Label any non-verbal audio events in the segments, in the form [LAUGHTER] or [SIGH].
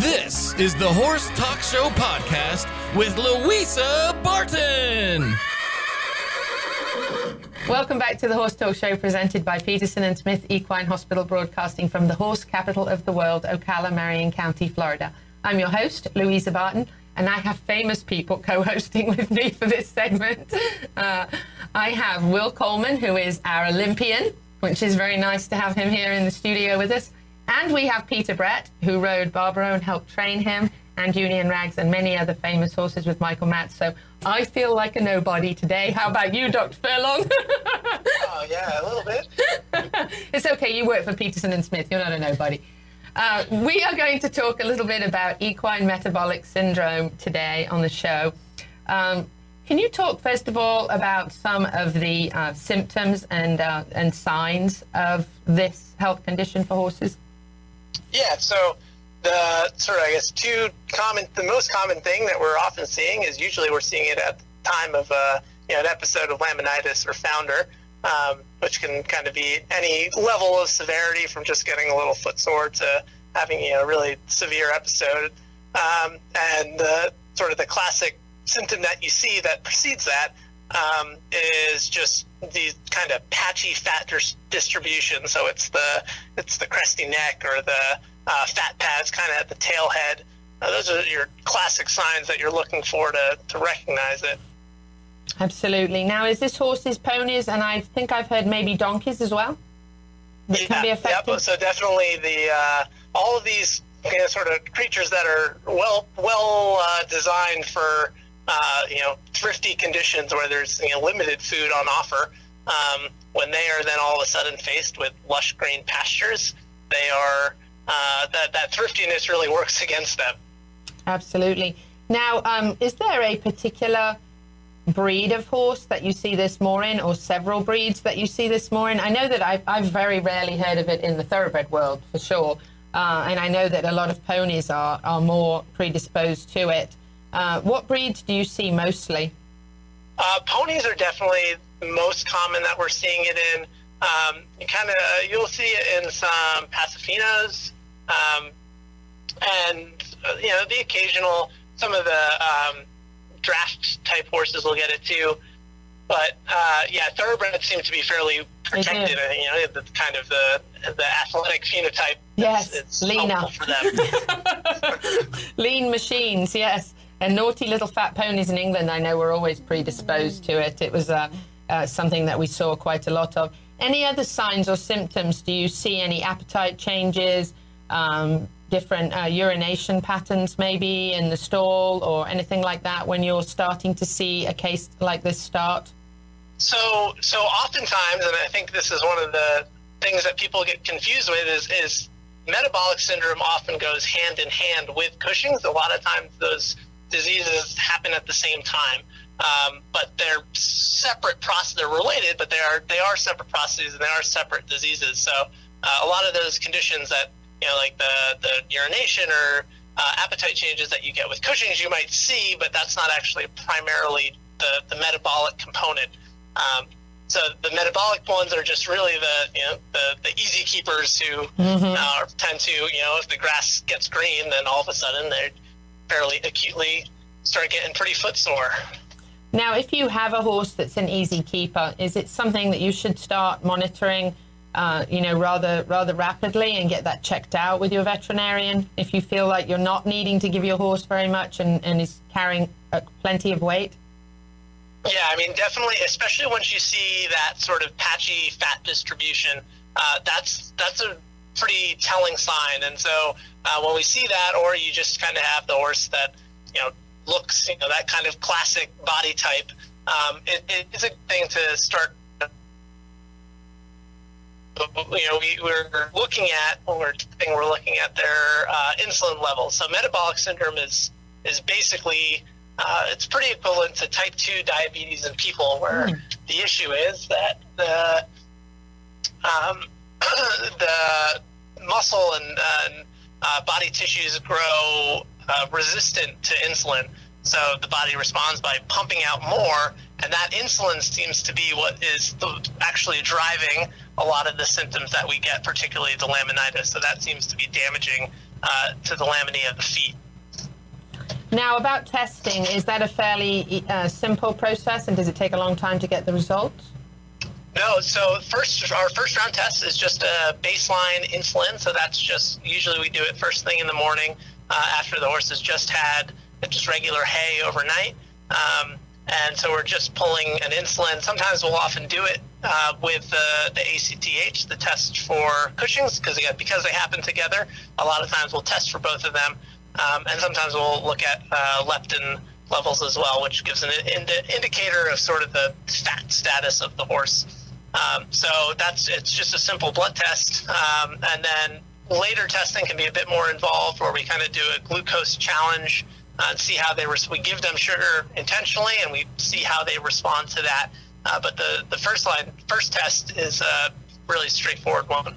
This is the Horse Talk Show podcast with Louisa Barton. Welcome back to the Horse Talk Show presented by Peterson and Smith Equine Hospital, broadcasting from the horse capital of the world, Ocala, Marion County, Florida. I'm your host, Louisa Barton, and I have famous people co hosting [LAUGHS] with me for this segment. Uh, I have Will Coleman, who is our Olympian, which is very nice to have him here in the studio with us. And we have Peter Brett, who rode Barbaro and helped train him, and Union Rags, and many other famous horses with Michael Matz. So I feel like a nobody today. How about you, Dr. Furlong? [LAUGHS] oh, yeah, a little bit. [LAUGHS] it's okay, you work for Peterson and Smith, you're not a nobody. Uh, we are going to talk a little bit about equine metabolic syndrome today on the show. Um, can you talk first of all about some of the uh, symptoms and uh, and signs of this health condition for horses? Yeah. So the sort of I guess two common, the most common thing that we're often seeing is usually we're seeing it at the time of uh, you know an episode of laminitis or founder, um, which can kind of be any level of severity from just getting a little foot sore to having you know a really severe episode. Um, and the sort of the classic symptom that you see that precedes that um, is just these kind of patchy fat dis- distribution. So it's the it's the cresty neck or the uh, fat pads kind of at the tail head. Uh, those are your classic signs that you're looking for to, to recognize it. Absolutely. Now, is this horses, ponies, and I think I've heard maybe donkeys as well? That yeah, can be affected. Yep. So definitely the uh, all of these you know, sort of creatures that are well well uh, designed for uh, you know, thrifty conditions where there's you know, limited food on offer, um, when they are then all of a sudden faced with lush green pastures, they are uh, that that thriftiness really works against them. Absolutely. Now, um, is there a particular breed of horse that you see this more in, or several breeds that you see this more in? I know that I've, I've very rarely heard of it in the thoroughbred world, for sure. Uh, and I know that a lot of ponies are, are more predisposed to it. Uh, what breeds do you see mostly? Uh, ponies are definitely most common that we're seeing it in. Um, you kind of you'll see it in some Paso Finos, um, and uh, you know the occasional some of the um, draft type horses will get it too. But uh, yeah, thoroughbreds seem to be fairly protected. Uh, you know, the kind of the the athletic phenotype. Yes, it's leaner for them. [LAUGHS] Lean machines. Yes and naughty little fat ponies in England, I know, were always predisposed to it. It was uh, uh, something that we saw quite a lot of. Any other signs or symptoms? Do you see any appetite changes, um, different uh, urination patterns maybe in the stall, or anything like that when you're starting to see a case like this start? So, so oftentimes, and I think this is one of the things that people get confused with is, is metabolic syndrome often goes hand in hand with Cushing's. A lot of times, those diseases happen at the same time. Um, but they're separate processes. They're related, but they are they are separate processes and they are separate diseases. So uh, a lot of those conditions that you know, like the the urination or uh, appetite changes that you get with Cushing's, you might see, but that's not actually primarily the the metabolic component. Um, so the metabolic ones are just really the you know the, the easy keepers who mm-hmm. uh, tend to you know if the grass gets green, then all of a sudden they're fairly acutely start getting pretty footsore. Now, if you have a horse that's an easy keeper, is it something that you should start monitoring, uh, you know, rather rather rapidly and get that checked out with your veterinarian if you feel like you're not needing to give your horse very much and, and is carrying uh, plenty of weight? Yeah, I mean, definitely, especially once you see that sort of patchy fat distribution, uh, that's that's a pretty telling sign. And so uh, when we see that, or you just kind of have the horse that you know looks, you know, that kind of classic body type, um, it, it's a thing to start. You know, we, we're looking at when we're we're looking at their uh, insulin levels. So metabolic syndrome is is basically uh, it's pretty equivalent to type 2 diabetes in people, where mm. the issue is that the um, [CLEARS THROAT] the muscle and, and uh, body tissues grow uh, resistant to insulin. So the body responds by pumping out more, and that insulin seems to be what is the, actually driving a lot of the symptoms that we get, particularly the laminitis. So that seems to be damaging uh, to the lamina of the feet. Now, about testing, is that a fairly uh, simple process, and does it take a long time to get the results? No, so first our first round test is just a baseline insulin. So that's just usually we do it first thing in the morning uh, after the horse has just had just regular hay overnight. Um, and so we're just pulling an insulin. Sometimes we'll often do it uh, with the, the ACTH, the test for Cushing's, because again, because they happen together, a lot of times we'll test for both of them. Um, and sometimes we'll look at uh, leptin levels as well, which gives an ind- indicator of sort of the fat status of the horse. Um, so that's it's just a simple blood test, um, and then later testing can be a bit more involved, where we kind of do a glucose challenge uh, and see how they res- we give them sugar intentionally, and we see how they respond to that. Uh, but the the first line first test is a really straightforward one.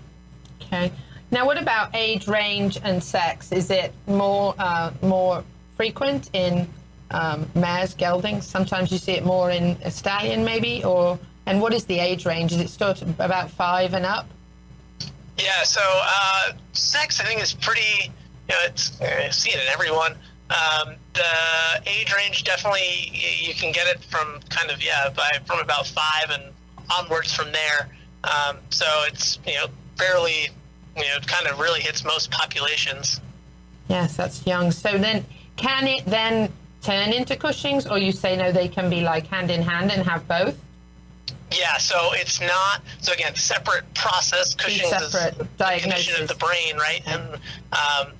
Okay. Now, what about age range and sex? Is it more uh, more frequent in um, mares, geldings? Sometimes you see it more in a stallion, maybe, or and what is the age range? Is it still about five and up? Yeah, so uh, sex I think is pretty. You know, it's uh, see it in everyone. Um, the age range definitely you can get it from kind of yeah by from about five and onwards from there. Um, so it's you know fairly you know kind of really hits most populations. Yes, that's young. So then, can it then turn into Cushing's, or you say no, they can be like hand in hand and have both? Yeah, so it's not so again separate process. Cushing's separate is a condition of the brain, right? And um,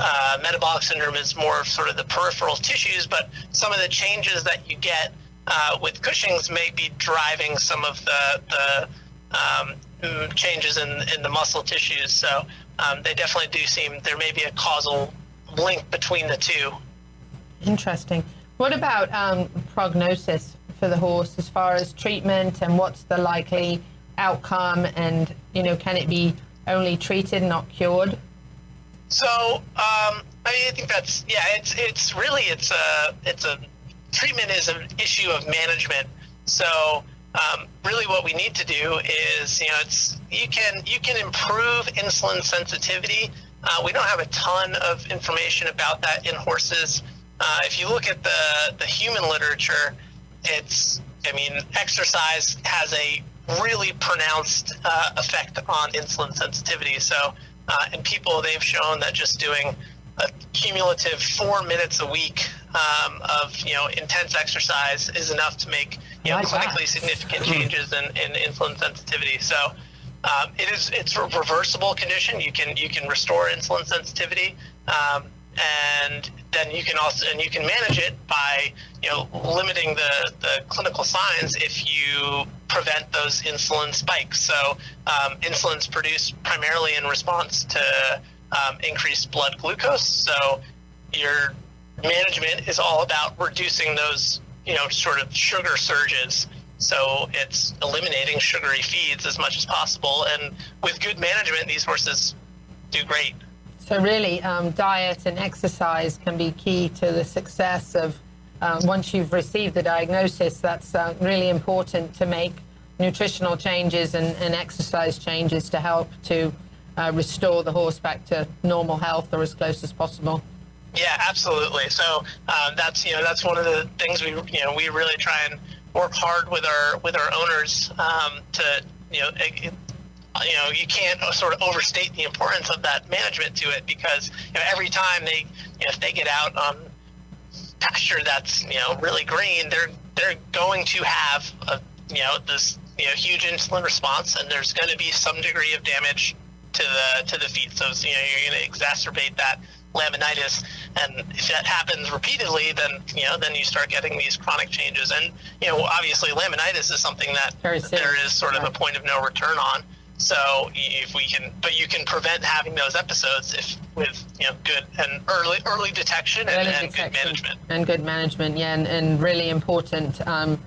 uh, metabolic syndrome is more of sort of the peripheral tissues, but some of the changes that you get uh, with Cushing's may be driving some of the, the um, mm, changes in, in the muscle tissues. So um, they definitely do seem there may be a causal link between the two. Interesting. What about um, prognosis for the horse as far as treatment and what's the likely outcome and you know can it be only treated not cured? So um, I mean I think that's yeah it's it's really it's a it's a treatment is an issue of management. So um, really what we need to do is you know it's you can you can improve insulin sensitivity. Uh, we don't have a ton of information about that in horses. Uh, if you look at the the human literature it's I mean exercise has a really pronounced uh, effect on insulin sensitivity. So uh, in people, they've shown that just doing a cumulative four minutes a week um, of you know intense exercise is enough to make you know clinically that. significant changes in, in insulin sensitivity. So um, it is it's a reversible condition. You can you can restore insulin sensitivity. Um, and then you can also and you can manage it by you know limiting the, the clinical signs if you prevent those insulin spikes. So um, insulin's produced primarily in response to um, increased blood glucose. So your management is all about reducing those you know sort of sugar surges. So it's eliminating sugary feeds as much as possible, and with good management, these horses do great. So really, um, diet and exercise can be key to the success of uh, once you've received the diagnosis. That's uh, really important to make nutritional changes and, and exercise changes to help to uh, restore the horse back to normal health or as close as possible. Yeah, absolutely. So um, that's you know that's one of the things we you know we really try and work hard with our with our owners um, to you know Uh, you know you can't uh, sort of overstate the importance of that management to it because you know every time they you know, if they get out on pasture that's you know really green they're they're going to have a you know this you know huge insulin response and there's going to be some degree of damage to the to the feet. So you know you're going to exacerbate that laminitis. And if that happens repeatedly then you know then you start getting these chronic changes. And you know obviously laminitis is something that there is sort of a point of no return on so if we can, but you can prevent having those episodes if with you know good and early early detection and, early and detection good management. And good management, yeah, and, and really important. Um,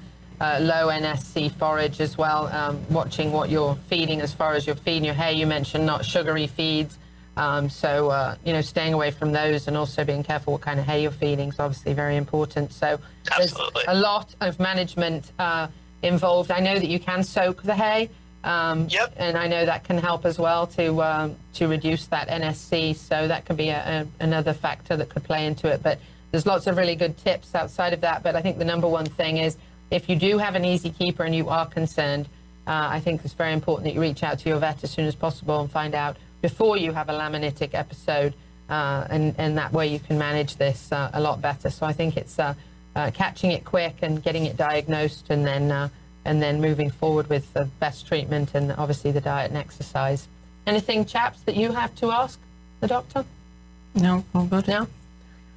uh, low NSC forage as well. Um, watching what you're feeding as far as you're feeding your hay. You mentioned not sugary feeds. Um, so, uh, you know, staying away from those and also being careful what kind of hay you're feeding is obviously very important. So, Absolutely. there's a lot of management uh, involved. I know that you can soak the hay Um, Yep. And I know that can help as well to um, to reduce that NSC. So that could be a, a, another factor that could play into it. But there's lots of really good tips outside of that. But I think the number one thing is if you do have an easy keeper and you are concerned, uh, I think it's very important that you reach out to your vet as soon as possible and find out before you have a laminitic episode. Uh, and, and that way you can manage this uh, a lot better. So I think it's uh, uh, catching it quick and getting it diagnosed and then uh, and then moving forward with the best treatment and obviously the diet and exercise. Anything, chaps, that you have to ask the doctor? No, all good. No?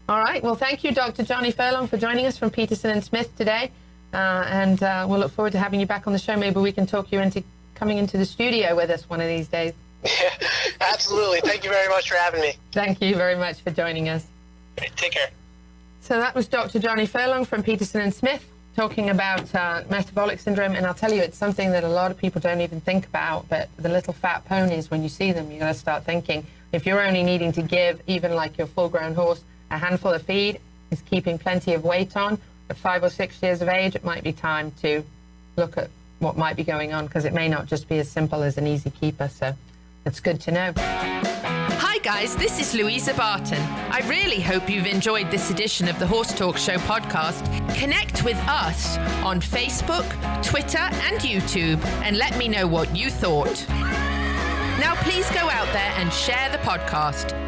All right. Well, thank you, Dr. Jonny Furlong, for joining us from Peterson and Smith today. Uh, and uh, we'll look forward to having you back on the show. Maybe we can talk you into coming into the studio with us one of these days. Yeah, [LAUGHS] Absolutely. Thank you very much for having me. Thank you very much for joining us. Take care. So that was Dr. Jonny Furlong from Peterson and Smith talking about uh, metabolic syndrome. And I'll tell you, it's something that a lot of people don't even think about. But the little fat ponies, when you see them, you're going to start thinking if you're only needing to give, even like your full grown horse, a handful of feed, is keeping plenty of weight on. At five or six years of age, it might be time to look at what might be going on because it may not just be as simple as an easy keeper. So it's good to know. Hi, guys, this is Louisa Barton. I really hope you've enjoyed this edition of the Horse Talk Show podcast. Connect with us on Facebook, Twitter, and YouTube and let me know what you thought. Now, please go out there and share the podcast.